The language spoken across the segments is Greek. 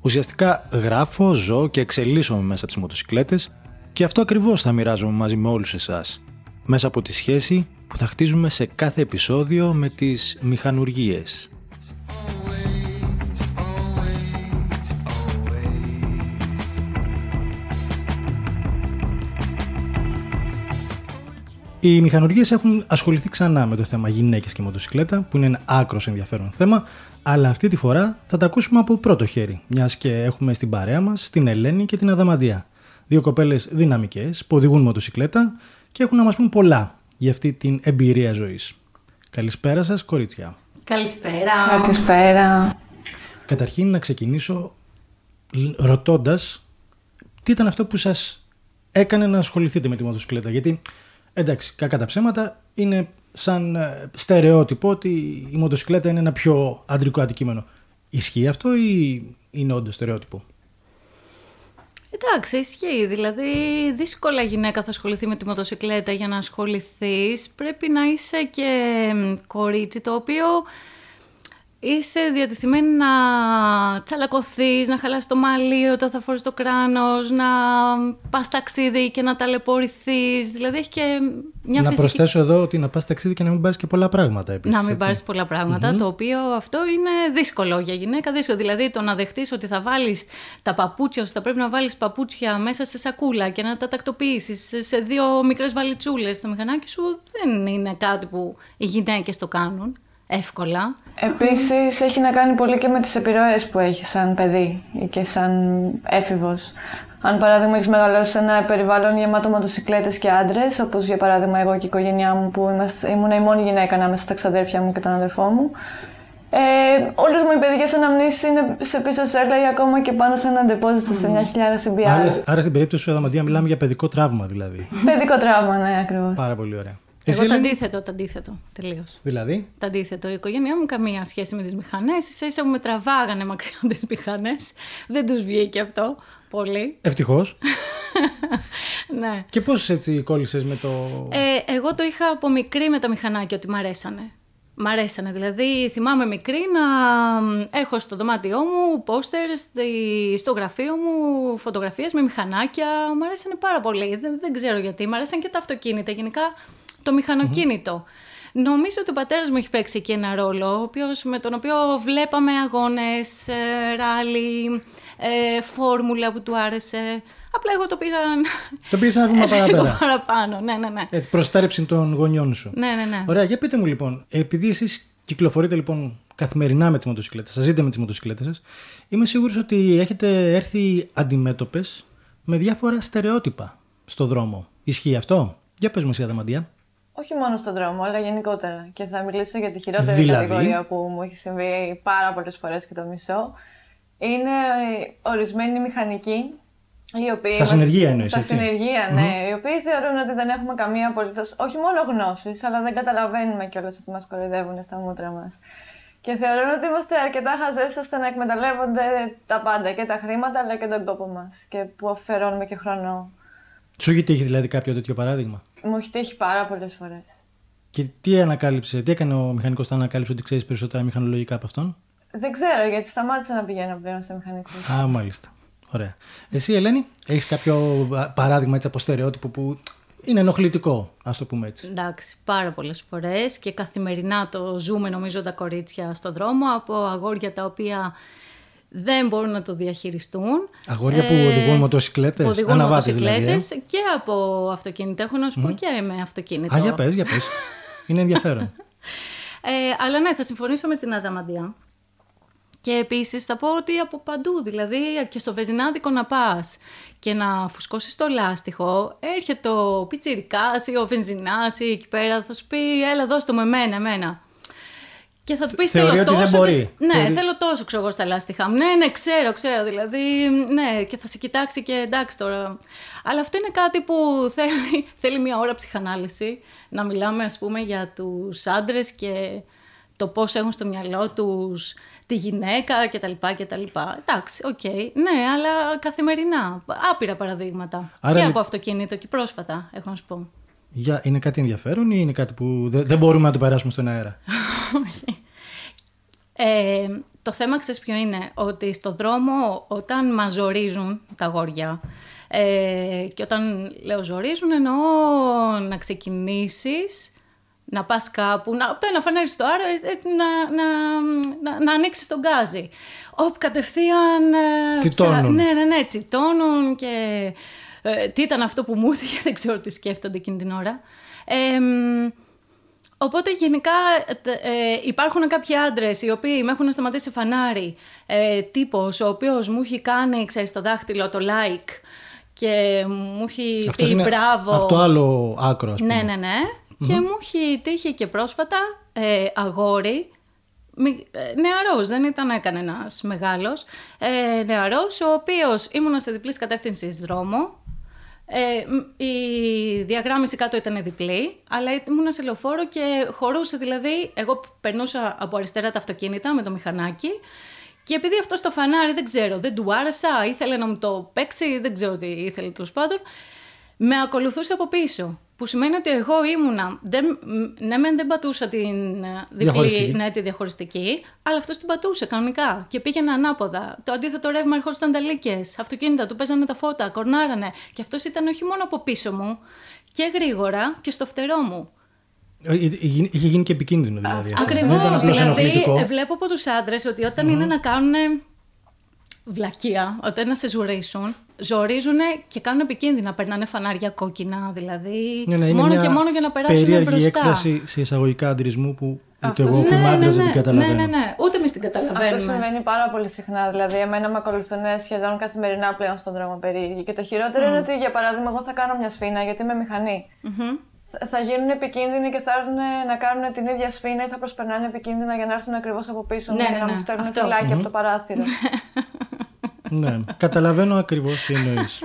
Ουσιαστικά γράφω, ζω και εξελίσσομαι μέσα από τις μοτοσικλέτες και αυτό ακριβώς θα μοιράζομαι μαζί με όλους εσάς, μέσα από τη σχέση που θα χτίζουμε σε κάθε επεισόδιο με τις μηχανουργίες. Οι μηχανουργίες έχουν ασχοληθεί ξανά με το θέμα γυναίκες και μοτοσυκλέτα, που είναι ένα άκρος ενδιαφέρον θέμα, αλλά αυτή τη φορά θα τα ακούσουμε από πρώτο χέρι, μιας και έχουμε στην παρέα μας την Ελένη και την Αδαμαντία. Δύο κοπέλες δυναμικές που οδηγούν μοτοσυκλέτα και έχουν να μας πούν πολλά για αυτή την εμπειρία ζωής. Καλησπέρα σας, κορίτσια. Καλησπέρα. Καλησπέρα. Καταρχήν να ξεκινήσω ρωτώντας τι ήταν αυτό που σας έκανε να ασχοληθείτε με τη μοτοσυκλέτα. Γιατί εντάξει, κακά τα ψέματα, είναι σαν ε, στερεότυπο ότι η μοτοσυκλέτα είναι ένα πιο αντρικό αντικείμενο. Ισχύει αυτό ή είναι όντως στερεότυπο; Εντάξει, ισχύει. Δηλαδή, δύσκολα γυναίκα θα ασχοληθεί με τη μοτοσυκλέτα για να ασχοληθείς. Πρέπει να είσαι και κορίτσι το οποίο είσαι διατεθειμένη να τσαλακωθείς, να χαλάσει το μαλλί όταν θα φορείς το κράνος, να πας ταξίδι και να ταλαιπωρηθείς. Δηλαδή έχει και μια να φυσική... προσθέσω εδώ ότι να πας ταξίδι και να μην πάρεις και πολλά πράγματα επίσης. Να μην έτσι. πάρεις πολλά πράγματα, το οποίο αυτό είναι δύσκολο για γυναίκα. Δύσκολο. Δηλαδή το να δεχτείς ότι θα βάλεις τα παπούτσια σου, θα πρέπει να βάλεις παπούτσια μέσα σε σακούλα και να τα τακτοποιήσεις σε δύο μικρές βαλιτσούλες στο μηχανάκι σου, δεν είναι κάτι που οι γυναίκες το κάνουν εύκολα. Επίσης έχει να κάνει πολύ και με τις επιρροές που έχει σαν παιδί και σαν έφηβος. Αν παράδειγμα έχεις μεγαλώσει σε ένα περιβάλλον γεμάτο μοτοσυκλέτες και άντρες, όπως για παράδειγμα εγώ και η οικογένειά μου, που είμαστε, ήμουν η μόνη γυναίκα ανάμεσα στα ξαδέρφια μου και τον αδερφό μου. Ε, Όλες μου οι παιδικέ αναμνήσεις είναι σε πίσω σέρλα ή ακόμα και πάνω σε ένα ντεπόζιτο σε μια χιλιάρα CBR. Άρα, άρα στην περίπτωση του Αδαμαντία μιλάμε για παιδικό τραύμα δηλαδή. Παιδικό τραύμα, ναι, ακριβώς. Πάρα πολύ ωραία. Εγώ το Ελένη; αντίθετο, το αντίθετο. Τελείως. Δηλαδή, Το αντίθετο. Η οικογένειά μου καμία σχέση με τις μηχανές. σα ίσα που με τραβάγανε μακριά από τις μηχανές. Δεν τους βγήκε αυτό πολύ. ευτυχώς. ναι. και πώς έτσι κόλλησες με το. Ε, εγώ το είχα από μικρή με τα μηχανάκια ότι μ' αρέσανε. Μ' αρέσανε. Δηλαδή, θυμάμαι μικρή να έχω στο δωμάτιό μου πόστερς, στη- στο γραφείο μου φωτογραφίες με μηχανάκια. Μ' αρέσανε πάρα πολύ. Δεν, δεν ξέρω γιατί. Μ' αρέσαν και τα αυτοκίνητα. Γενικά το μηχανοκίνητο. Νομίζω ότι ο πατέρας μου έχει παίξει εκεί ένα ρόλο, ο οποίος, με τον οποίο βλέπαμε αγώνες, ε, ράλι, ε, φόρμουλα που του άρεσε. Απλά εγώ το πήγα Το πήγες ένα βήμα λίγο παραπέρα. παραπάνω. Ναι, ναι, ναι. Έτσι, προστάρεψη των γονιών σου. Ναι, ναι, ναι. Ωραία, για πείτε μου λοιπόν, επειδή εσείς κυκλοφορείτε λοιπόν καθημερινά με τις μοτοσυκλέτες, σας ζείτε με τις μοτοσυκλέτες σας, είμαι σίγουρος ότι έχετε έρθει αντιμέτωπες με διάφορα στερεότυπα στο δρόμο. Ισχύει αυτό; Για πες μου εσύ, Αδαμαντία. Όχι μόνο στον δρόμο, αλλά γενικότερα. Και θα μιλήσω για τη χειρότερη Δηλαδή; κατηγορία που μου έχει συμβεί πάρα πολλές φορές και το μισό. Είναι ε, ορισμένοι μηχανικοί. Οι οποίοι Στα συνεργεία εννοείς, Στα έτσι; συνεργεία, ναι. Οι οποίοι θεωρούν ότι δεν έχουμε καμία απολύτω. Όχι μόνο γνώση, αλλά δεν καταλαβαίνουμε κιόλας ότι μας κοροϊδεύουν στα μούτρα μας. Και θεωρούν ότι είμαστε αρκετά χαζές ώστε να εκμεταλλεύονται τα πάντα. Και τα χρήματα, αλλά και τον κόπο μας. Και που αφαιρώνουμε και χρόνο. Σου έχει τύχει δηλαδή κάποιο τέτοιο παράδειγμα; Μου έχει τύχει πάρα πολλές φορές. Και τι ανακάλυψε, τι έκανε ο μηχανικός όταν ανακάλυψε ότι ξέρεις περισσότερα μηχανολογικά από αυτόν; Δεν ξέρω, γιατί σταμάτησα να πηγαίνω πλέον σε μηχανικού. Α, μάλιστα. Ωραία. Εσύ, Ελένη, έχεις κάποιο α, παράδειγμα έτσι από στερεότυπο που είναι ενοχλητικό, ας το πούμε έτσι; Εντάξει, πάρα πολλές φορές και καθημερινά το ζούμε νομίζω τα κορίτσια στον δρόμο από αγόρια τα οποία δεν μπορούν να το διαχειριστούν. Αγόρια που οδηγούν μοτοσυκλέτες, που οδηγούν αναβάτες δηλαδή, ε. μοτοσυκλέτες και από αυτοκίνητα. Έχω να σου πω και με αυτοκίνητο. Α, για πες, για πες. είναι ενδιαφέρον. Ε, αλλά ναι, θα συμφωνήσω με την Αδαμαντία. Και επίσης θα πω ότι από παντού, δηλαδή και στο βεζινάδικο να πας και να φουσκώσεις το λάστιχο, έρχεται ο πιτσιρικάς ή ο βενζινάς ή εκεί πέρα θα σου πει έλα δώσ' το μου εμένα, εμένα. Και θα του πεις Θεωρεί θέλω ότι δεν τόσο. μπορεί. Ναι, Θεωρεί- θέλω τόσο ξέρω εγώ στα λάστιχά μου. Ναι, ναι, ξέρω, ξέρω. Δηλαδή, ναι, και θα σε κοιτάξει και εντάξει τώρα. Αλλά αυτό είναι κάτι που θέλει, θέλει μια ώρα ψυχανάλυση. Να μιλάμε, ας πούμε, για τους άντρες και το πώς έχουν στο μυαλό τους τη γυναίκα κτλ. κτλ. Εντάξει, οκ. Ναι, αλλά καθημερινά. Άπειρα παραδείγματα. Άρα και λι- από αυτοκίνητο και πρόσφατα, έχω να σου πω. Για, είναι κάτι ενδιαφέρον ή είναι κάτι που δεν, δεν μπορούμε να το περάσουμε στον αέρα; Ε, το θέμα ξέρεις ποιο είναι, ότι στο δρόμο όταν μας ζορίζουν τα αγόρια ε, και όταν λέω ζορίζουν εννοώ να ξεκινήσεις, να πας κάπου, να, το ένα φανέρι στο άρα, ε, να, να, να, να ανοίξεις τον γκάζι. Όπ, κατευθείαν... ε, Τσιτώνουν. ψα- Ναι, ναι, ναι, τσιτώνουν και ε, τι ήταν αυτό που μου ήρθε, δεν ξέρω τι σκέφτονται εκείνη την ώρα. Ε, μ, Οπότε γενικά ε, ε, υπάρχουν κάποιοι άντρες οι οποίοι με έχουν σταματήσει σε φανάρι. Ε, τύπος ο οποίος μου έχει κάνει, ξέρεις, το δάχτυλο, το like και μου έχει Αυτός πει είναι μπράβο. από το άλλο άκρο, ας πούμε. Ναι, ναι, ναι. Και μου έχει τύχει και πρόσφατα ε, αγόρι, μη- ε, νεαρός, δεν ήταν κανένας μεγάλος, ε, νεαρός, ο οποίος ήμουνα σε διπλής κατεύθυνσης δρόμο, ε, μ, η διαγράμμιση κάτω ήταν διπλή, αλλά ήμουνα σε λεωφόρο και χωρούσε δηλαδή, εγώ περνούσα από αριστερά τα αυτοκίνητα με το μηχανάκι και επειδή αυτό στο φανάρι δεν ξέρω, δεν του άρεσα, ήθελε να μου το παίξει, δεν ξέρω τι ήθελε τέλος πάντων, με ακολουθούσε από πίσω. Που σημαίνει ότι εγώ ήμουνα. Δεν, μ, ναι, μεν δεν πατούσα την ε, Διαχωριστική. διπλή, ναι, τη διαχωριστική, αλλά αυτός την πατούσε κανονικά και πήγαινε ανάποδα. Το αντίθετο ρεύμα ερχόταν ταλίκε, αυτοκίνητα, του παίζανε τα φώτα, κορνάρανε. Και αυτός ήταν όχι μόνο από πίσω μου και γρήγορα και στο φτερό μου. Ε, ε, Είχε είχε γίνει και επικίνδυνο δηλαδή. αυτό. Δεν ήταν Ακριβώς. απλώς Δηλαδή, ενοχλητικό. ε, βλέπω από τους άντρες ότι όταν είναι να κάνουν βλακεία, όταν να σε ζουρίσουν, ζορίζουν και κάνουν επικίνδυνα. Περνάνε φανάρια κόκκινα, δηλαδή. Ναι, ναι, είναι μόνο μια και μόνο για να περάσουν περίεργη μπροστά. έκφραση σε εισαγωγικά αντρισμού που ούτε Αυτός- εγώ που ναι, είμαι ναι, άντρας δεν ναι, την καταλαβαίνω. ναι, ναι, ναι. Ούτε εμείς την Αυτό καταλαβαίνουμε. συμβαίνει πάρα πολύ συχνά. Δηλαδή, εμένα με ακολουθούν σχεδόν καθημερινά πλέον στον δρόμο περίεργοι. Και το χειρότερο είναι ότι, για παράδειγμα, εγώ θα κάνω μια σφίνα γιατί είμαι μηχανή. Μμμ. Θα- Θα γίνουν επικίνδυνοι και θα έρθουν να κάνουν την ίδια σφήνα ή θα προσπερνάνε επικίνδυνα για να έρθουν ακριβώς από πίσω μου Ναι, και ναι, να ναι. μου στέλνουν Αυτό. φιλάκια από το παράθυρο. Ναι, καταλαβαίνω ακριβώς τι εννοείς.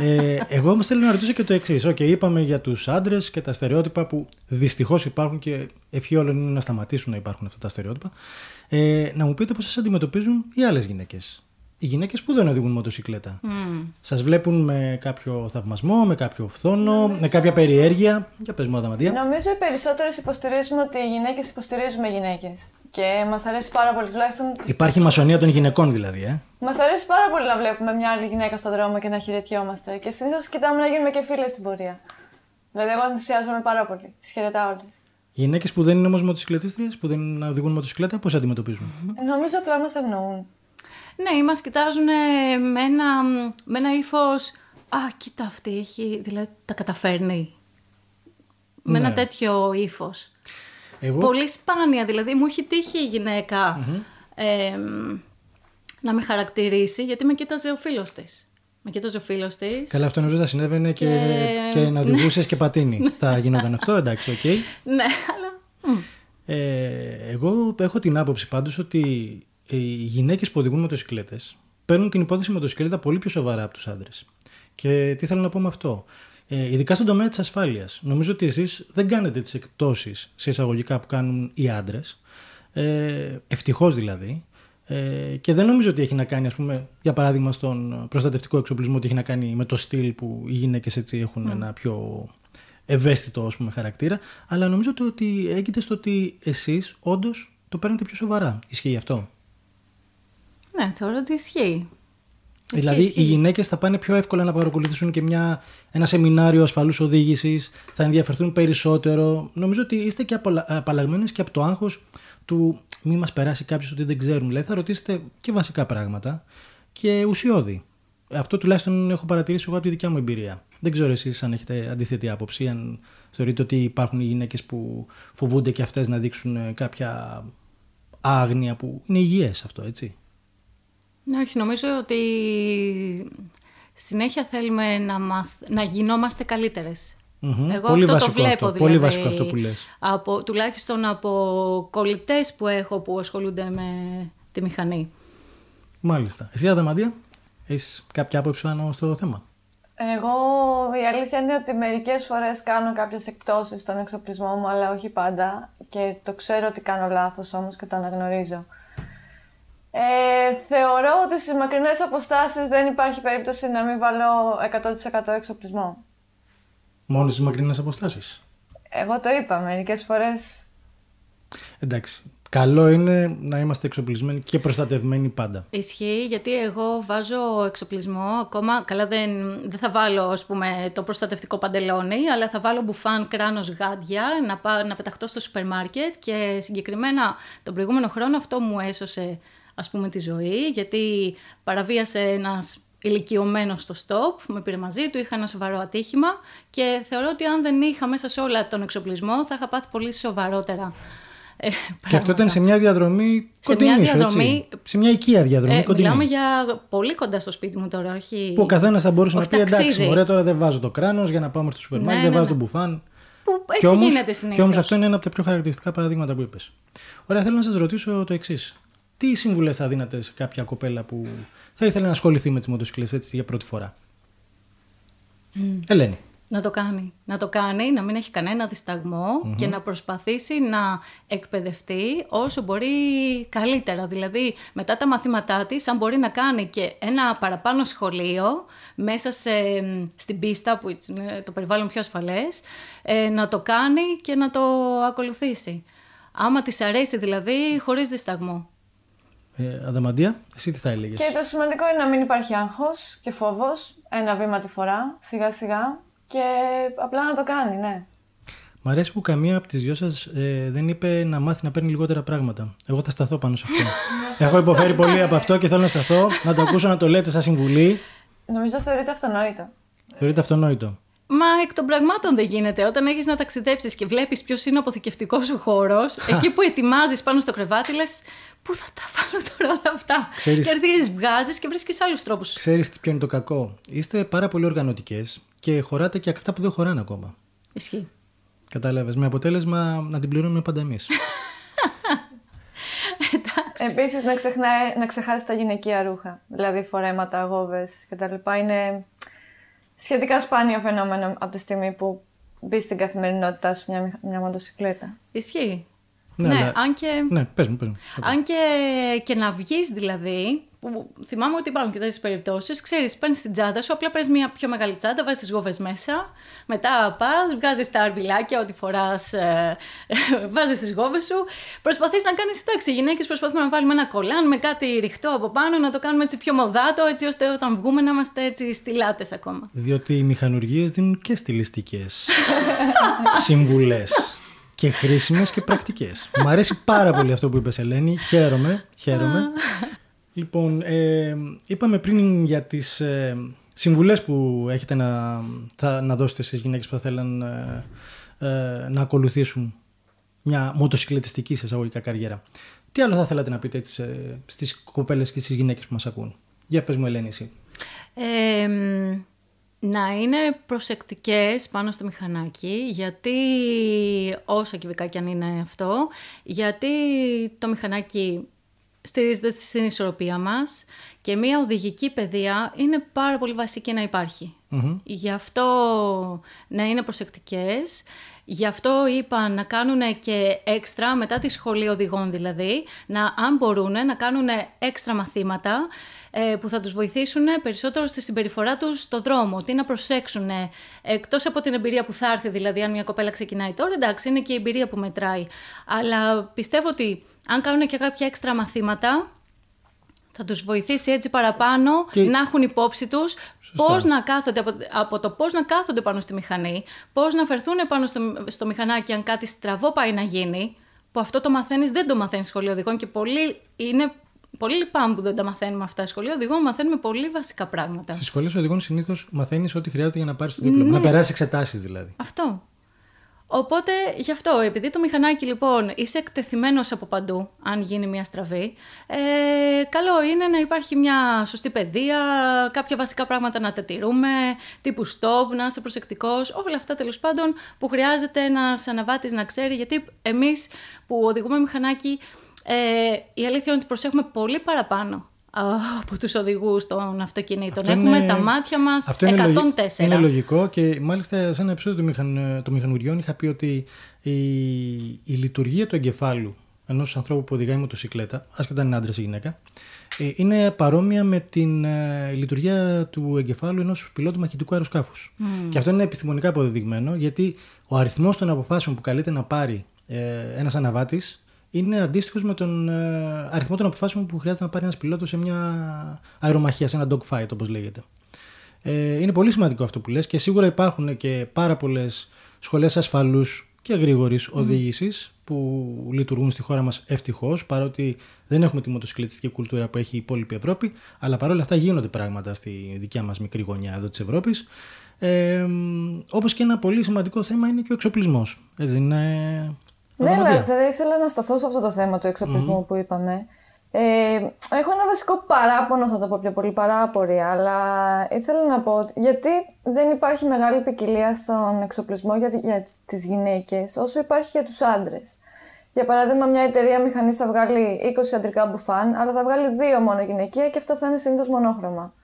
ε, εγώ όμως θέλω να ρωτήσω και το εξής. Οκ, είπαμε για τους άντρες και τα στερεότυπα που δυστυχώς υπάρχουν και ευχή όλων είναι να σταματήσουν να υπάρχουν αυτά τα στερεότυπα. Ε, να μου πείτε πώς σας αντιμετωπίζουν οι άλλες γυναίκες. Οι γυναίκες που δεν οδηγούν μοτοσυκλέτα. Μμ. Σας βλέπουν με κάποιο θαυμασμό, με κάποιο φθόνο, με κάποια περιέργεια. Για πες μου, Αδαμαντία. Νομίζω οι περισσότερες υποστηρίζουμε ότι οι γυναίκες υποστηρίζουμε γυναίκες. Και μας αρέσει πάρα πολύ, τουλάχιστον. Υπάρχει μασονία των γυναικών δηλαδή, ε. Μας αρέσει πάρα πολύ να βλέπουμε μια άλλη γυναίκα στον δρόμο και να χαιρετιόμαστε. Και συνήθως κοιτάμε να γίνουμε και φίλες στην πορεία. Δηλαδή, εγώ ενθουσιάζομαι πάρα πολύ. Τις χαιρετάω όλες. Γυναίκες που δεν είναι όμως μοτοσυκλετίστριες, που δεν οδηγούν μοτοσυκλέτα, πώς αντιμετωπίζουν; Νομίζω απλά μας ευνοούν. Ναι, μας κοιτάζουν με ένα, με ένα ύφος. Α, κοίτα αυτή έχει. Δηλαδή τα καταφέρνει. Με ένα Ναι. τέτοιο ύφος. Εγώ Πολύ σπάνια, δηλαδή μου έχει τύχει η γυναικα ε, να με χαρακτηρίσει γιατί με κοίταζε ο φίλος της. Με κοίταζε ο φίλος της. Καλά, αυτό νομίζω θα συνέβαινε και, Και- και να οδηγούσε και πατίνι. θα γινόταν αυτό, εντάξει, οκ. Ναι, αλλά. μ, Ε, εγώ έχω την άποψη πάντως ότι οι γυναίκες που οδηγούν μοτοσυκλέτες παίρνουν την υπόθεση μοτοσυκλέτα πολύ πιο σοβαρά από τους άντρες. Και τι θέλω να πω με αυτό; Ε, ειδικά στον τομέα της ασφάλειας. Νομίζω ότι εσείς δεν κάνετε τις εκπτώσεις σε εισαγωγικά που κάνουν οι άντρες. Ε, ευτυχώς δηλαδή. Ε, και δεν νομίζω ότι έχει να κάνει, ας πούμε, για παράδειγμα, στον προστατευτικό εξοπλισμό, ότι έχει να κάνει με το στυλ που οι γυναίκες έτσι έχουν ένα πιο ευαίσθητο ας πούμε, χαρακτήρα. Αλλά νομίζω το ότι έγκυται στο ότι εσείς όντως το παίρνετε πιο σοβαρά. Ισχύει αυτό; Ναι, θεωρώ ότι ισχύει. δηλαδή ισχύει. οι γυναίκες θα πάνε πιο εύκολα να παρακολουθήσουν και μια, ένα σεμινάριο ασφαλούς οδήγησης, θα ενδιαφερθούν περισσότερο. Νομίζω ότι είστε και απολα- απαλλαγμένες και από το άγχος του μη μας περάσει κάποιος ότι δεν ξέρουν. Δηλαδή θα ρωτήσετε και βασικά πράγματα και ουσιώδη. Αυτό τουλάχιστον έχω παρατηρήσει εγώ από τη δικιά μου εμπειρία. Δεν ξέρω εσείς αν έχετε αντίθετη άποψη, αν θεωρείτε ότι υπάρχουν οι γυναίκες που φοβούνται και αυτές να δείξουν ε, κάποια άγνοια που είναι υγιές αυτό, έτσι. Ναι, όχι, νομίζω ότι συνέχεια θέλουμε να, μαθ... να γινόμαστε καλύτερες. Μμμ. Εγώ Πολύ αυτό βασικό το βλέπω αυτό, δηλαδή. πολύ βασικό αυτό που λες. Από, τουλάχιστον από κολλητές που έχω που ασχολούνται με τη μηχανή. Μάλιστα. Εσύ, Αδαμαντία, έχεις κάποια άποψη πάνω στο θέμα; Εγώ η αλήθεια είναι ότι μερικές φορές κάνω κάποιες εκπτώσεις στον εξοπλισμό μου, αλλά όχι πάντα. Και το ξέρω ότι κάνω λάθος όμως και το αναγνωρίζω. Ε, θεωρώ ότι στις μακρινές αποστάσεις δεν υπάρχει περίπτωση να μην βάλω 100% εξοπλισμό. Μόνος στι μακρινές αποστάσεις. Εγώ το είπα, μερικές φορές Εντάξει. Καλό είναι να είμαστε εξοπλισμένοι και προστατευμένοι πάντα. Ισχύει γιατί εγώ βάζω εξοπλισμό ακόμα, καλά δεν, δεν θα βάλω ας πούμε το προστατευτικό παντελόνι, αλλά θα βάλω μπουφάν κράνος γάντια να, πά, να πεταχτώ στο σούπερ μάρκετ και συγκεκριμένα τον προηγούμενο χρόνο αυτό μου έσωσε ας πούμε τη ζωή γιατί παραβίασε ένας ηλικιωμένο στο στόπ, με πήρε μαζί του, είχα ένα σοβαρό ατύχημα και θεωρώ ότι αν δεν είχα μέσα σε όλα τον εξοπλισμό θα είχα πάθει πολύ σοβαρότερα. ε, Και αυτό πράγματα. ήταν σε μια διαδρομή Σε κοντινής μια σου, διαδρομή- έτσι. Σε μια οικία διαδρομή Ε, κοντινή. μιλάμε για πολύ κοντά στο σπίτι μου τώρα, όχι. Που ο καθένας θα μπορούσε όχι να πει εντάξει, ταξίδι. ωραία, τώρα δεν βάζω το κράνος για να πάμε στο σούπερ μάρκετ, Ναι, δεν ναι, βάζω ναι. τον μπουφάν. Που έτσι Και όμως, γίνεται συνήθω. και όμως αυτό είναι ένα από τα πιο χαρακτηριστικά παραδείγματα που είπες. Ωραία, θέλω να σας ρωτήσω το εξής. Τι συμβουλές θα δίνατε σε κάποια κοπέλα που θα ήθελε να ασχοληθεί με τις μοτοσυκλέτες έτσι για πρώτη φορά; Ελένη. Να το κάνει. Να το κάνει, να μην έχει κανένα δισταγμό και να προσπαθήσει να εκπαιδευτεί όσο μπορεί καλύτερα. Δηλαδή, μετά τα μαθήματά της, αν μπορεί να κάνει και ένα παραπάνω σχολείο μέσα σε, στην πίστα, που έτσι είναι το περιβάλλον πιο ασφαλές, ε, να το κάνει και να το ακολουθήσει. Άμα της αρέσει δηλαδή, χωρίς δισταγμό. Ε, Αδαμαντία, εσύ τι θα έλεγες; Και το σημαντικό είναι να μην υπάρχει άγχος και φόβος, ένα βήμα τη φορά, σιγά σιγά και απλά να το κάνει, ναι. Μ' αρέσει που καμία από τις δυο σας ε, δεν είπε να μάθει να παίρνει λιγότερα πράγματα. Εγώ θα σταθώ πάνω σε αυτό. Έχω υποφέρει πολύ από αυτό και θέλω να σταθώ, να το ακούσω να το λέτε σαν συμβουλή. Νομίζω θεωρείται αυτονόητο. Θεωρείται αυτονόητο. Μα εκ των πραγμάτων δεν γίνεται. Όταν έχεις να ταξιδέψεις και βλέπεις ποιος είναι ο αποθηκευτικός σου χώρος, εκεί που ετοιμάζεις πάνω στο κρεβάτι, λες. Πού θα τα βάλω τώρα όλα αυτά; Ξέρεις- Και αρχίζει, βγάζεις και βρίσκεις άλλους τρόπους. Ξέρεις ποιο είναι το κακό; Είστε πάρα πολύ οργανωτικές και χωράτε και αυτά που δεν χωράνε ακόμα. Ισχύει. Κατάλαβες. Με αποτέλεσμα να την πληρώνουμε πάντα εμείς. Εντάξει. Επίσης να, ξεχνάει, να ξεχάσεις τα γυναικεία ρούχα, δηλαδή φορέματα, αγώβες κτλ. Είναι σχετικά σπάνιο φαινόμενο από τη στιγμή που μπεις στην καθημερινότητά σου μια, μηχ- μια μοτοσυκλέτα. Ισχύει. Ναι, Ναι, αλλά- αν και, ναι, πες μου, πες μου. αν και, και να βγεις δηλαδή, που θυμάμαι ότι υπάρχουν και τέτοιες περιπτώσεις, ξέρεις, παίρνεις την τσάντα σου, απλά παίρνει μια πιο μεγάλη τσάντα, βάζεις τις γόβες μέσα, μετά πας, βγάζεις τα αρβιλάκια, ό,τι φοράς, ε, βάζεις τις γόβες σου. Προσπαθείς να κάνεις, εντάξει, οι γυναίκες προσπαθούμε να βάλουμε ένα κολάν με κάτι ρηχτό από πάνω, να το κάνουμε έτσι πιο μοδάτο, έτσι ώστε όταν βγούμε να είμαστε έτσι στυλάτες ακόμα. Διότι οι μηχανουργίες δίνουν και στιλιστικές συμβουλές και χρήσιμες και πρακτικές. Μου αρέσει πάρα πολύ αυτό που είπες Ελένη. Χαίρομαι, χαίρομαι. λοιπόν, ε, είπαμε πριν για τις ε, συμβουλές που έχετε να, θα, να δώσετε στις γυναίκες που θα θέλουν ε, ε, να ακολουθήσουν μια μοτοσυκλετιστική σε εισαγωγικά καριέρα. Τι άλλο θα θέλατε να πείτε έτσι, σε- στις κοπέλες και στις γυναίκες που μας ακούν; Για πες μου Ελένη εσύ. Ε, μ, να είναι προσεκτικές πάνω στο μηχανάκι, γιατί όσο κυβικά κι αν είναι αυτό, γιατί το μηχανάκι στηρίζεται στην ισορροπία μας και μια οδηγική παιδεία είναι πάρα πολύ βασική να υπάρχει. Μμμ. Γι' αυτό να είναι προσεκτικές. Γι' αυτό είπα να κάνουν και έξτρα, μετά τη σχολή οδηγών δηλαδή, να, αν μπορούν να κάνουν έξτρα μαθήματα ε, που θα τους βοηθήσουν περισσότερο στη συμπεριφορά τους στο δρόμο, τι να προσέξουν. Εκτός από την εμπειρία που θα έρθει, δηλαδή αν μια κοπέλα ξεκινάει τώρα, εντάξει, είναι και η εμπειρία που μετράει. Αλλά πιστεύω ότι αν κάνουν και κάποια έξτρα μαθήματα, θα τους βοηθήσει έτσι παραπάνω Και- να έχουν υπόψη τους Σωστά. πώς να κάθονται, από, από το πώς να κάθονται πάνω στη μηχανή, πώς να φερθούν πάνω στο, στο μηχανάκι αν κάτι στραβό πάει να γίνει, που αυτό το μαθαίνεις, δεν το μαθαίνεις σχολείο οδηγών και πολύ, είναι, πολύ λυπάμαι που δεν τα μαθαίνουμε αυτά. Σχολείο οδηγών μαθαίνουμε πολύ βασικά πράγματα. Στις σχολές οδηγών συνήθως μαθαίνεις ό,τι χρειάζεται για να πάρεις το δίπλωμα. Να περάσεις εξετάσεις δηλαδή. Αυτό. Οπότε γι' αυτό, επειδή το μηχανάκι λοιπόν είσαι εκτεθειμένος από παντού, αν γίνει μια στραβή, ε, καλό είναι να υπάρχει μια σωστή παιδεία, κάποια βασικά πράγματα να τα τηρούμε, τύπου stop, να είσαι προσεκτικός, όλα αυτά τέλος πάντων που χρειάζεται ένα αναβάτης να ξέρει, γιατί εμείς που οδηγούμε μηχανάκι, ε, η αλήθεια είναι ότι προσέχουμε πολύ παραπάνω από τους οδηγούς των αυτοκινήτων. Έχουμε τα μάτια μας αυτό 104. Είναι, είναι λογικό και μάλιστα σε ένα επεισόδιο του μηχαν, των μηχανουριών είχα πει ότι η, η λειτουργία του εγκεφάλου ενός ανθρώπου που οδηγάει μοτοσυκλέτα, άσχετα αν είναι άντρας ή γυναίκα, ε, είναι παρόμοια με την ε, λειτουργία του εγκεφάλου ενός πιλότου μαχητικού αεροσκάφους. Mm. Και αυτό είναι επιστημονικά αποδεδειγμένο γιατί ο αριθμός των αποφάσεων που καλείται να πάρει ε, ένας αναβάτης είναι αντίστοιχος με τον ε, αριθμό των αποφάσεων που χρειάζεται να πάρει ένας πιλότος σε μια αερομαχία, σε ένα dogfight όπως λέγεται. Ε, είναι πολύ σημαντικό αυτό που λες και σίγουρα υπάρχουν και πάρα πολλές σχολές ασφαλούς και γρήγορης mm. οδήγησης που λειτουργούν στη χώρα μας ευτυχώς, παρότι δεν έχουμε τη μοτοσυκλετιστική κουλτούρα που έχει η υπόλοιπη Ευρώπη, αλλά παρόλα αυτά γίνονται πράγματα στη δικιά μας μικρή γωνιά εδώ της Ευρώπης. Ε, Όπως και ένα πολύ σημαντικό θέμα είναι και ο εξοπλισμός. Έτσι δεν είναι ναι, Λάζαρε, ήθελα να σταθώ σε αυτό το θέμα του εξοπλισμου που είπαμε. Ε, έχω ένα βασικό παράπονο, θα το πω πιο πολύ παράπορια, αλλά ήθελα να πω γιατί δεν υπάρχει μεγάλη ποικιλία στον εξοπλισμό για, για τις γυναίκες όσο υπάρχει για τους άντρες. Για παράδειγμα, μια εταιρεία μηχανής θα βγάλει 20 αντρικά μπουφάν, αλλά θα βγάλει δύο μόνο γυναικεία και αυτό θα είναι συνήθως μονόχρωμα.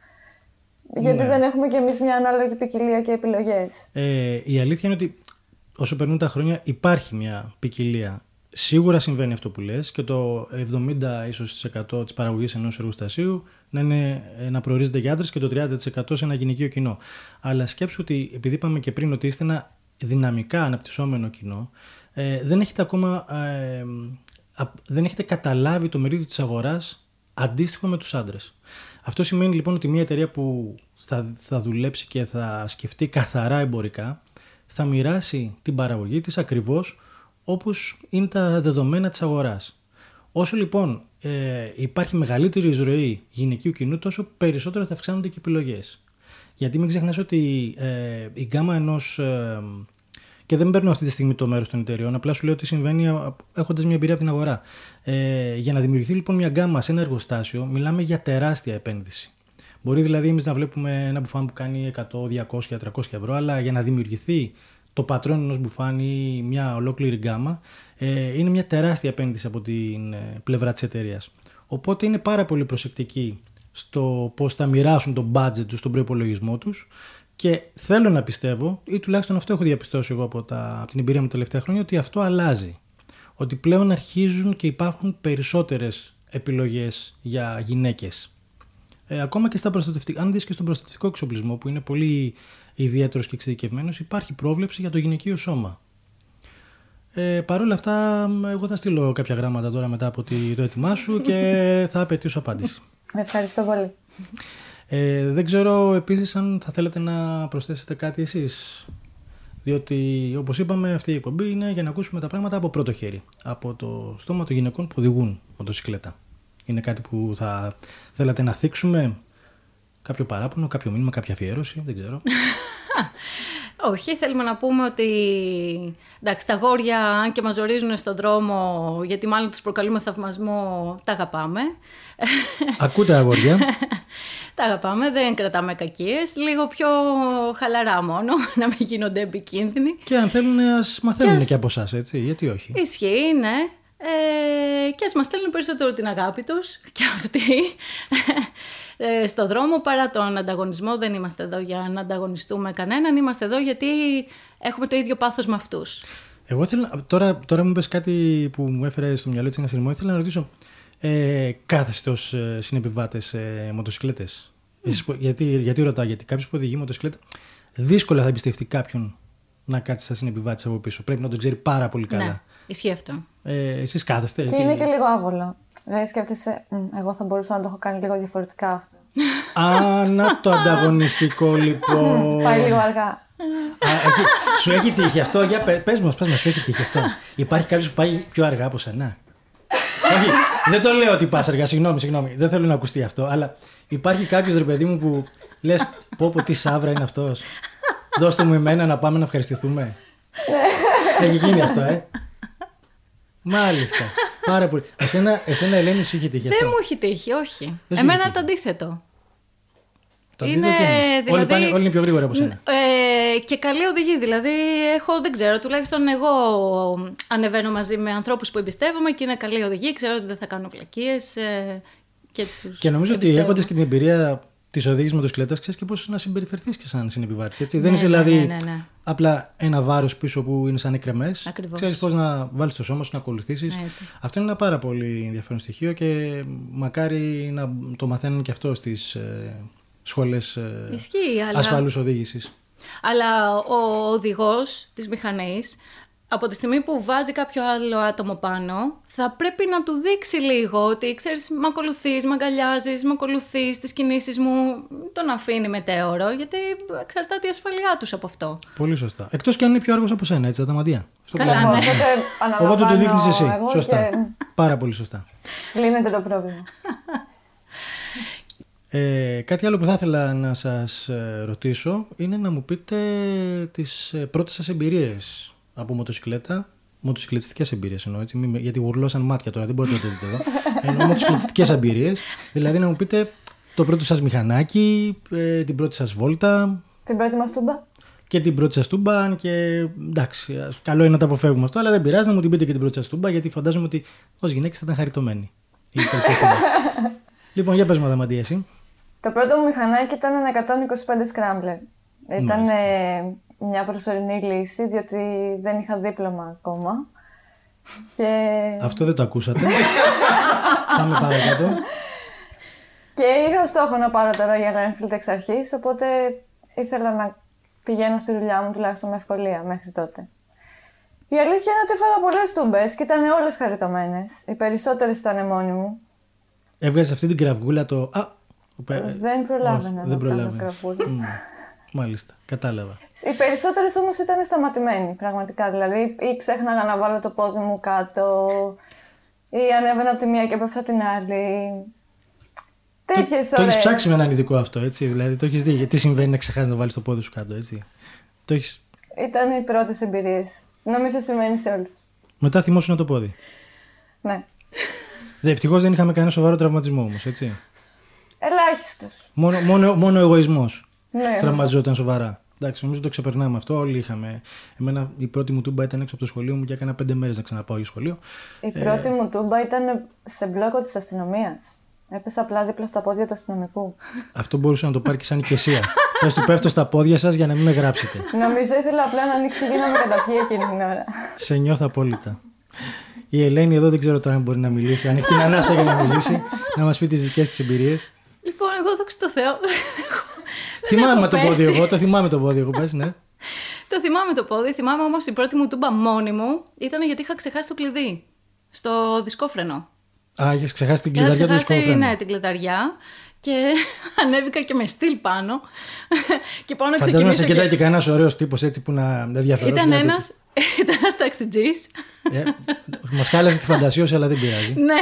Γιατί ναι. δεν έχουμε κι εμείς μια ανάλογη ποικιλία και επιλογές. Ε, η αλήθεια είναι ότι όσο περνούν τα χρόνια υπάρχει μια ποικιλία. Σίγουρα συμβαίνει αυτό που λες και το 70 ίσως της παραγωγής ενός εργοστασίου να, είναι, να προορίζεται για άντρες και το 30% σε ένα γυναικείο κοινό. Αλλά σκέψου ότι επειδή είπαμε και πριν ότι είστε ένα δυναμικά αναπτυσσόμενο κοινό ε, δεν έχετε ακόμα ε, δεν έχετε καταλάβει το μερίδιο της αγοράς αντίστοιχο με τους άντρες. Αυτό σημαίνει λοιπόν ότι μια εταιρεία που θα, θα δουλέψει και θα σκεφτεί καθαρά εμπορικά θα μοιράσει την παραγωγή της ακριβώς όπως είναι τα δεδομένα της αγοράς. Όσο λοιπόν ε, υπάρχει μεγαλύτερη εισρωή γυναικείου κοινού, τόσο περισσότερο θα αυξάνονται και οι επιλογές. Γιατί μην ξεχνάς ότι ε, η γκάμα ενός... Ε, και δεν παίρνω αυτή τη στιγμή το μέρος των εταιριών, απλά σου λέω ότι συμβαίνει έχοντας μια εμπειρία από την αγορά. Ε, για να δημιουργηθεί λοιπόν μια γκάμα σε ένα εργοστάσιο, μιλάμε για τεράστια επένδυση. Μπορεί δηλαδή εμείς να βλέπουμε ένα μπουφάν που κάνει 100, 200, 300 ευρώ, αλλά για να δημιουργηθεί το πατρόν ενός μπουφάν ή μια ολόκληρη γκάμα, ε, είναι μια τεράστια επένδυση από την ε, πλευρά της εταιρείας. Οπότε είναι πάρα πολύ προσεκτικοί στο πώς θα μοιράσουν το budget τους, τον προπολογισμό τους και θέλω να πιστεύω, ή τουλάχιστον αυτό έχω διαπιστώσει εγώ από, τα, από την εμπειρία μου τα τελευταία χρόνια, ότι αυτό αλλάζει. Ότι πλέον αρχίζουν και υπάρχουν περισσότερες επιλογές για γυναίκες ε, ακόμα και στα προστατευτικά, αν δεις και στον προστατευτικό εξοπλισμό που είναι πολύ ιδιαίτερος και εξειδικευμένος, υπάρχει πρόβλεψη για το γυναικείο σώμα. Ε, Παρ' όλα αυτά, εγώ θα στείλω κάποια γράμματα τώρα μετά από το έτοιμά σου και θα απαιτήσω απάντηση. Ευχαριστώ πολύ. Ε, δεν ξέρω επίσης αν θα θέλετε να προσθέσετε κάτι εσείς. Διότι όπως είπαμε αυτή η εκπομπή είναι για να ακούσουμε τα πράγματα από πρώτο χέρι. Από το στόμα των γυναικών που οδηγούν μοτοσυκλέτα. Είναι κάτι που θα θέλατε να θίξουμε, κάποιο παράπονο, κάποιο μήνυμα, κάποια αφιέρωση, δεν ξέρω. Όχι, θέλουμε να πούμε ότι εντάξει, τα γόρια, αν και μας ζορίζουν στον δρόμο, γιατί μάλλον τους προκαλούμε θαυμασμό, τα αγαπάμε. Ακούτε αγόρια. τα αγαπάμε, δεν κρατάμε κακίες, λίγο πιο χαλαρά μόνο, να μην γίνονται επικίνδυνοι. Και αν θέλουν, ας μαθαίνουν και, και από εσάς, έτσι, γιατί όχι. Ισχύει, ναι. Ε, και ας μας στέλνουν περισσότερο την αγάπη τους και αυτοί ε, στο δρόμο παρά τον ανταγωνισμό. Δεν είμαστε εδώ για να ανταγωνιστούμε κανέναν, είμαστε εδώ γιατί έχουμε το ίδιο πάθος με αυτούς. Εγώ ήθελα, τώρα, τώρα μου είπες κάτι που μου έφερε στο μυαλό της ένα συνειρμό, ήθελα να ρωτήσω, ε, κάθεστε ως ε, συνεπιβάτες ε, μοτοσυκλέτες. γιατί, γιατί ρωτάω, γιατί κάποιος που οδηγεί μοτοσυκλέτα δύσκολα θα εμπιστευτεί κάποιον να κάτσει σαν συνεπιβάτη από πίσω. Πρέπει να τον ξέρει πάρα πολύ καλά. Ναι. Ισχύει αυτό. Ε, Εσείς κάθεστε. Και είναι και λίγο άβολο. Δηλαδή σκέφτεσαι, εγώ θα μπορούσα να το έχω κάνει λίγο διαφορετικά αυτό. Α, να το ανταγωνιστικό λοιπόν. Πάει λίγο αργά. Α, έχει, σου έχει τύχει αυτό, για πε πες μας, πες μας, σου έχει τύχει αυτό; Υπάρχει κάποιος που πάει πιο αργά από σένα; Όχι, δεν το λέω ότι πας αργά, συγγνώμη, συγγνώμη, δεν θέλω να ακουστεί αυτό, αλλά υπάρχει κάποιος ρε παιδί μου που λες, πω πω τι σάβρα είναι αυτός. Δώστε μου εμένα να πάμε να ευχαριστηθούμε. Ναι. Έχει γίνει αυτό, ε. Μάλιστα. Πάρα πολύ. Εσένα, εσένα Ελένη, σου είχε τύχει αυτό; Δεν μου έχει τύχει, όχι. Δεν σου Εμένα έχει το αντίθετο. Το είναι, αντίθετο τι εννοείς; δηλαδή, Όλοι, πάνε, όλοι είναι πιο γρήγορα από σένα. Ε, και καλή οδηγή. Δηλαδή, έχω, δεν ξέρω, τουλάχιστον εγώ ανεβαίνω μαζί με ανθρώπους που εμπιστεύομαι και είναι καλή οδηγή. Ξέρω ότι δεν θα κάνω βλακίες ε, και τους Και νομίζω ότι εμπιστεύομαι. έχοντας και την εμπειρία της οδήγηση μοτοσυκλέτας, ξέρεις και πώς να συμπεριφερθείς και σαν συνεπιβάτης. Έτσι. δεν Ναι, είσαι ναι, δηλαδή ναι, ναι, ναι. απλά ένα βάρος πίσω που είναι σαν εκρεμές. Ακριβώς. Ξέρεις πώς να βάλεις το σώμα σου, να ακολουθήσεις. Έτσι. Αυτό είναι ένα πάρα πολύ ενδιαφέρον στοιχείο και μακάρι να το μαθαίνουν και αυτό στις ε, σχολές ε, Ισχύει, αλλά... ασφαλούς οδήγησης. Αλλά ο οδηγός της μηχανής από τη στιγμή που βάζει κάποιο άλλο άτομο πάνω, θα πρέπει να του δείξει λίγο ότι ξέρεις, με ακολουθείς, με αγκαλιάζεις, με ακολουθείς τις κινήσεις μου, μην τον αφήνει μετέωρο, γιατί εξαρτάται η ασφαλειά τους από αυτό. Πολύ σωστά. Εκτός και αν είναι πιο άργο από σένα, έτσι, αδαμαντία. Αυτό Καλά, που- ναι. Οπότε Οπότε του αναλαμβάνω δείχνεις εσύ. εγώ Σωστά. και Πάρα πολύ σωστά. λύνεται το πρόβλημα. Ε, κάτι άλλο που θα ήθελα να σας ε, ρωτήσω είναι να μου πείτε τις ε, πρώτες σας εμπειρίες από μοτοσυκλέτα. Μοτοσυκλετιστικές εμπειρίες εννοώ, έτσι, μη με- γιατί γουρλώσαν μάτια τώρα, δεν μπορείτε να το δείτε εδώ. Εννοώ μοτοσυκλετιστικές εμπειρίες, δηλαδή να μου πείτε το πρώτο σας μηχανάκι, ε, την πρώτη σας βόλτα Την πρώτη μας τούμπα. και την πρώτη σας τούμπα, αν και εντάξει, ας- καλό είναι να τα αποφεύγουμε αυτό, αλλά δεν πειράζει να μου την πείτε και την πρώτη σας τούμπα, γιατί φαντάζομαι ότι ως γυναίκες θα ήταν χαριτωμένοι. η πρώτη σας τούμπα. λοιπόν, για πες μου, Αδαμαντία, εσύ. Το πρώτο μου μηχανάκι ήταν ένα 125 Scrambler. Ήταν ε, μια προσωρινή λύση, διότι δεν είχα δίπλωμα ακόμα. Και, Αυτό δεν το ακούσατε. Πάμε παρακάτω. και είχα στόχο να πάρω το Royal Enfield εξ αρχής, οπότε ήθελα να πηγαίνω στη δουλειά μου τουλάχιστον με ευκολία μέχρι τότε. Η αλήθεια είναι ότι έφαγα πολλές τούμπες και ήταν όλες χαριτωμένες. Οι περισσότερες ήταν μόνοι μου. Έβγαζες αυτή την κραυγούλα το. Α, ο πε- Δεν προλάβαινα όχι, να δεν κάνω προλάβαινες. κραυγούλα. Μμ, Μάλιστα, κατάλαβα. Οι περισσότερες όμως ήταν σταματημένοι, πραγματικά. Δηλαδή, ή ξέχναγα να βάλω το πόδι μου κάτω, ή ανέβαινα από τη μία και έπεφτα από την άλλη. Τέτοιες Το, το έχει ψάξει με έναν ειδικό αυτό, έτσι; Δηλαδή το έχεις δει. Γιατί συμβαίνει να ξεχάσεις να βάλεις το πόδι σου κάτω, έτσι; Το έχεις... Ήταν οι πρώτες εμπειρίες. Νομίζω σημαίνει σε όλους. Μετά θυμόσουν το πόδι. Ναι. Ευτυχώς δεν είχαμε κανένα σοβαρό τραυματισμό όμως, έτσι; Ελάχιστος. Μόνο, μόνο, μόνο εγωισμός. Ναι. Τραυματιζόταν σοβαρά. Εντάξει, νομίζω το ξεπερνάμε αυτό. Όλοι είχαμε. Εμένα η πρώτη μου τούμπα ήταν έξω από το σχολείο μου και έκανα πέντε μέρες να ξαναπάω για σχολείο. Η πρώτη μου τούμπα ήταν σε μπλόκο της αστυνομίας. Έπεσα απλά δίπλα στα πόδια του αστυνομικού. Αυτό μπορούσε να το πάρει και σαν ηκεσία. Πες του πέφτω στα πόδια σας για να μην με γράψετε. Νομίζω ήθελα απλά να ανοίξει για να με καταπιεί εκείνη την ώρα. Σε νιώθω απόλυτα. Η Ελένη εδώ δεν ξέρω τώρα αν μπορεί να μιλήσει. Αν έχει την ανάσα για να μιλήσει, να μας πει τις δικές της εμπειρίες. Λοιπόν, εγώ δόξα τω Θεώ. Θυμάμαι έχω το πόδι πέσει. εγώ, το θυμάμαι το πόδι εγώ, πες, ναι. Το θυμάμαι το πόδι. Θυμάμαι όμως η πρώτη μου τούμπα μόνη μου ήταν γιατί είχα ξεχάσει το κλειδί στο δισκόφρενο. Α, είχες ξεχάσει την Είχα κλειδαριά του ξεχάσει, δισκόφρενου. ναι, την κλειδαριά και ανέβηκα και με στυλ πάνω. και πάω να Φαντάζομαι να σε ξεκινήσω. κοιτάει και- και κανένας ωραίος τύπος έτσι που να ενδιαφέρον. Ήταν ένας ήταν ένας ταξιτζής. Ε, Μας χάλασε τη φαντασία σου, αλλά δεν πειράζει. ναι.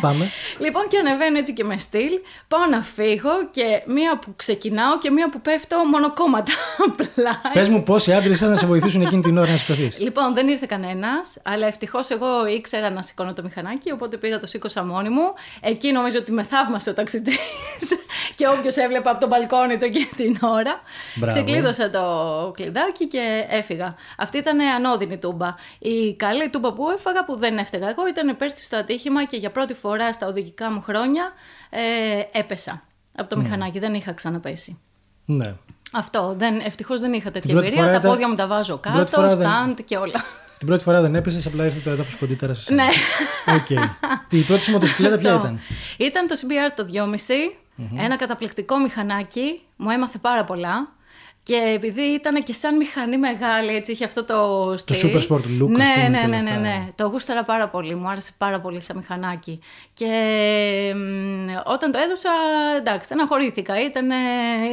Πάμε. Λοιπόν, και ανεβαίνω έτσι και με στυλ. Πάω να φύγω και μία που ξεκινάω και μία που πέφτω μονοκόμματα απλά. Πες μου πόσοι άντρες ήρθαν να σε βοηθήσουν εκείνη την ώρα να σηκωθείς. Λοιπόν, δεν ήρθε κανένας, αλλά ευτυχώς εγώ ήξερα να σηκώνω το μηχανάκι, οπότε πήγα το σήκωσα μόνη μου. Εκεί νομίζω ότι με θαύμασε ο ταξιτζής και όποιος έβλεπα από τον μπαλκόνι του εκείνη την ώρα. Μπράβο. Ξεκλείδωσα το κλειδάκι και έφυγα. Αυτή ήταν ανώδυνη τούμπα. Η καλή τούμπα που έφαγα, που δεν έφταιγα εγώ, ήταν πέρσι στο ατύχημα και για πρώτη φορά στα οδηγικά μου χρόνια ε, έπεσα από το μηχανάκι. Δεν είχα ξαναπέσει. Ναι. Αυτό. Δεν, ευτυχώς δεν είχα τέτοια Την πρώτη εμπειρία. φορά Τα ήταν- πόδια μου τα βάζω την πρώτη κάτω, φορά δεν- stand και όλα. Την πρώτη φορά δεν έπεσε, απλά ήρθε το έδαφος κοντύτερα σε σένα. Ναι. Οκ. Η πρώτη σου μοτοσυκλέτα ποια Αυτό. ήταν; Ήταν το CBR το 2,5, ένα καταπληκτικό μηχανάκι, μου έμαθε πάρα πολλά. Και επειδή ήταν και σαν μηχανή μεγάλη, έτσι είχε αυτό το στυλ. super sport look, ας Ναι, πούμε, ναι, και ναι, όλα ναι, αυτά. ναι. Το γούσταρα πάρα πολύ, μου άρεσε πάρα πολύ σαν μηχανάκι. Και μ, όταν το έδωσα, εντάξει, στεναχωρήθηκα. Ήταν,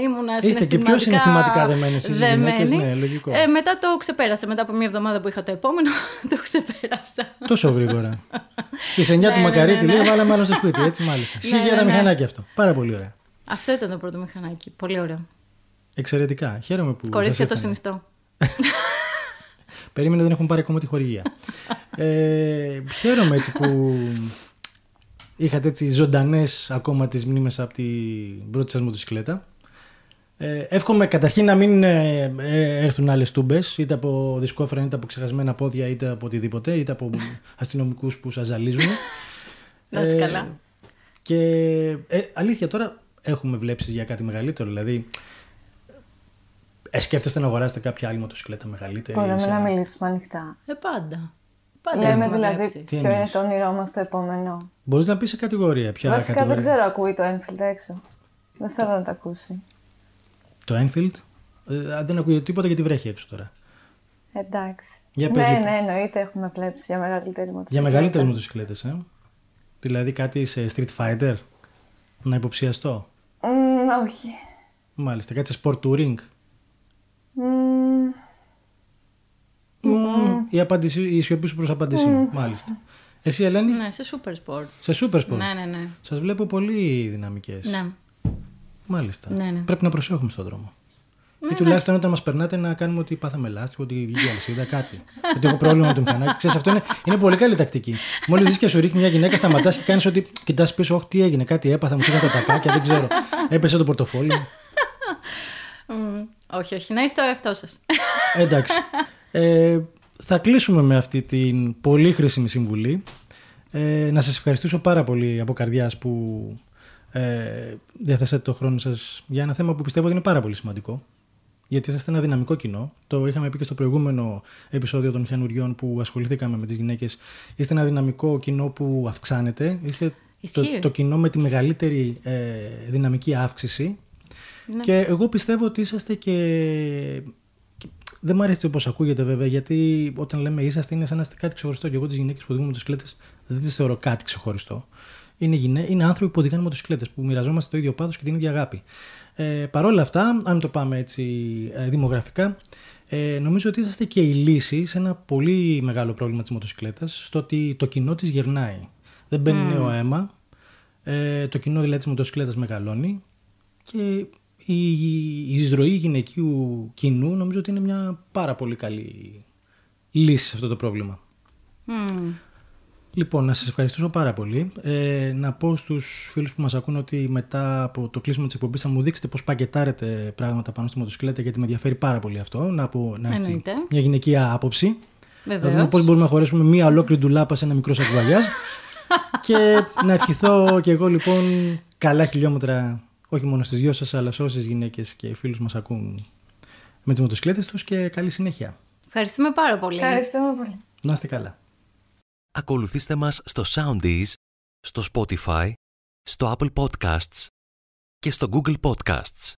ήμουνα Είστε και πιο συναισθηματικά δεμένες εσείς οι γυναίκες, ναι, λογικό. Ε, μετά το ξεπέρασα, μετά από μια εβδομάδα που είχα το επόμενο, το ξεπέρασα. Τόσο γρήγορα. Στις 9 του ναι, Μακαρίτη ναι, λέει, ναι. βάλαμε άλλο στο σπίτι, έτσι μάλιστα. Ναι, Σίγουρα ναι, ναι. μηχανάκι αυτό. Πάρα πολύ ωραία. Αυτό ήταν το πρώτο μηχανάκι. Πολύ ωραίο. Εξαιρετικά. Χαίρομαι που. Κορίτσια σας το έφερε. συνιστώ. Περίμενε, δεν έχουν πάρει ακόμα τη χορηγία. ε, χαίρομαι έτσι που είχατε έτσι ζωντανές ακόμα τις μνήμες από την πρώτη σας μοτοσυκλέτα. Ε, εύχομαι καταρχήν να μην ε, ε, έρθουν άλλες τούμπες, είτε από δισκόφρα, είτε από ξεχασμένα πόδια, είτε από οτιδήποτε, είτε από αστυνομικούς που σας ζαλίζουν. Να είσαι καλά. Και ε, αλήθεια τώρα έχουμε βλέψεις για κάτι μεγαλύτερο. Δηλαδή, ε, σκέφτεστε να αγοράσετε κάποια άλλη μοτοσυκλέτα μεγαλύτερη. Μπορούμε σε να ένα- μιλήσουμε ανοιχτά. Ε, πάντα. Πάντα Λέμε έχουμε δηλαδή βλέψει. Τι ποιο είναι εννοείς; το όνειρό μας το επόμενο. Μπορείς να πεις σε κατηγορία. Ποια Βασικά κατηγορία; δεν ξέρω, ακούει το Enfield έξω. Δεν θέλω να το ακούσει. Το Enfield; Ε, δεν ακούγεται τίποτα γιατί βρέχει έξω τώρα. Εντάξει. Για πες, ναι, λοιπόν. ναι, εννοείται έχουμε βλέψει για μεγαλύτερη μοτοσυκλέτα. Για μεγαλύτερες μοτοσυκλέτες, ε. Δηλαδή κάτι σε Street Fighter. Να υποψιαστώ. Μμμ, όχι. Μάλιστα. Κάτι σε Sport Touring. Μμμ, Μμμ, Η, απάντηση, η σιωπή σου προς απάντησή μου. Μάλιστα. Εσύ Ελένη, Ναι, σε super sport. σε Super Sport. Ναι, ναι, ναι. Σας βλέπω πολύ δυναμικές. Ναι. Μάλιστα. Ναι, ναι. Πρέπει να προσέχουμε στον δρόμο. Ή τουλάχιστον όταν μας περνάτε να κάνουμε ότι πάθαμε λάστιχο, ότι βγήκε αλυσίδα, κάτι. ότι έχω πρόβλημα με το μηχανάκι. Ξέρεις, αυτό είναι, είναι πολύ καλή τακτική. Μόλις δεις και σου ρίχνει μια γυναίκα, σταματάς και κάνεις ότι κοιτάς πίσω, Όχι, τι έγινε, κάτι έπαθα, μου φύγαν τα τακάκια, δεν ξέρω. Έπεσε το πορτοφόλι. Μμ, όχι, όχι. Να είστε ο εαυτός σας. Εντάξει. Ε, θα κλείσουμε με αυτή την πολύ χρήσιμη συμβουλή. Ε, να σας ευχαριστήσω πάρα πολύ από καρδιάς που ε, διαθέσατε το χρόνο σας για ένα θέμα που πιστεύω ότι είναι πάρα πολύ σημαντικό. Γιατί είσαστε ένα δυναμικό κοινό. Το είχαμε πει και στο προηγούμενο επεισόδιο των μηχανουριών που ασχοληθήκαμε με τις γυναίκες. Είστε ένα δυναμικό κοινό που αυξάνεται. Είστε το, Ισχύει. το κοινό με τη μεγαλύτερη ε, δυναμική αύξηση. Ναι. Και εγώ πιστεύω ότι είσαστε και. και Δεν μου αρέσει όπως ακούγεται βέβαια, γιατί όταν λέμε είσαστε είναι σαν να είστε κάτι ξεχωριστό. Και εγώ τις γυναίκες που οδηγούν μοτοσυκλέτε δεν τις θεωρώ κάτι ξεχωριστό. Είναι, γυναί... είναι άνθρωποι που οδηγάνε μοτοσυκλέτε, που μοιραζόμαστε το ίδιο πάθος και την ίδια αγάπη. Ε, Παρ' όλα αυτά, αν το πάμε έτσι ε, δημογραφικά, ε, νομίζω ότι είσαστε και η λύση σε ένα πολύ μεγάλο πρόβλημα της μοτοσυκλέτας, στο ότι το κοινό της γερνάει. Δεν μπαίνει νέο αίμα, ε, το κοινό δηλαδή της μοτοσυκλέτας μεγαλώνει και η, η εισρωή γυναικείου κοινού νομίζω ότι είναι μια πάρα πολύ καλή λύση σε αυτό το πρόβλημα. Μμ. Λοιπόν, να σας ευχαριστήσω πάρα πολύ. Ε, να πω στους φίλους που μας ακούν ότι μετά από το κλείσιμο της εκπομπής θα μου δείξετε πώς πακετάρετε πράγματα πάνω στη μοτοσυκλέτα γιατί με ενδιαφέρει πάρα πολύ αυτό. Να, πω, να έτσι, Εννοείται. μια γυναικεία άποψη. Θα δούμε Βεβαίως. πώς μπορούμε να χωρέσουμε μία ολόκληρη ντουλάπα σε ένα μικρό σακουβαλιάζ. και να ευχηθώ και εγώ λοιπόν καλά χιλιόμετρα όχι μόνο στις δυο σας αλλά σε όσες γυναίκες και φίλους μας ακούν με τις μοτοσυκλέτες τους και καλή συνέχεια. Ευχαριστούμε πάρα πολύ. Ευχαριστούμε πολύ. Να είστε καλά. Ακολουθήστε μας στο Soundees, στο Spotify, στο Apple Podcasts και στο Google Podcasts.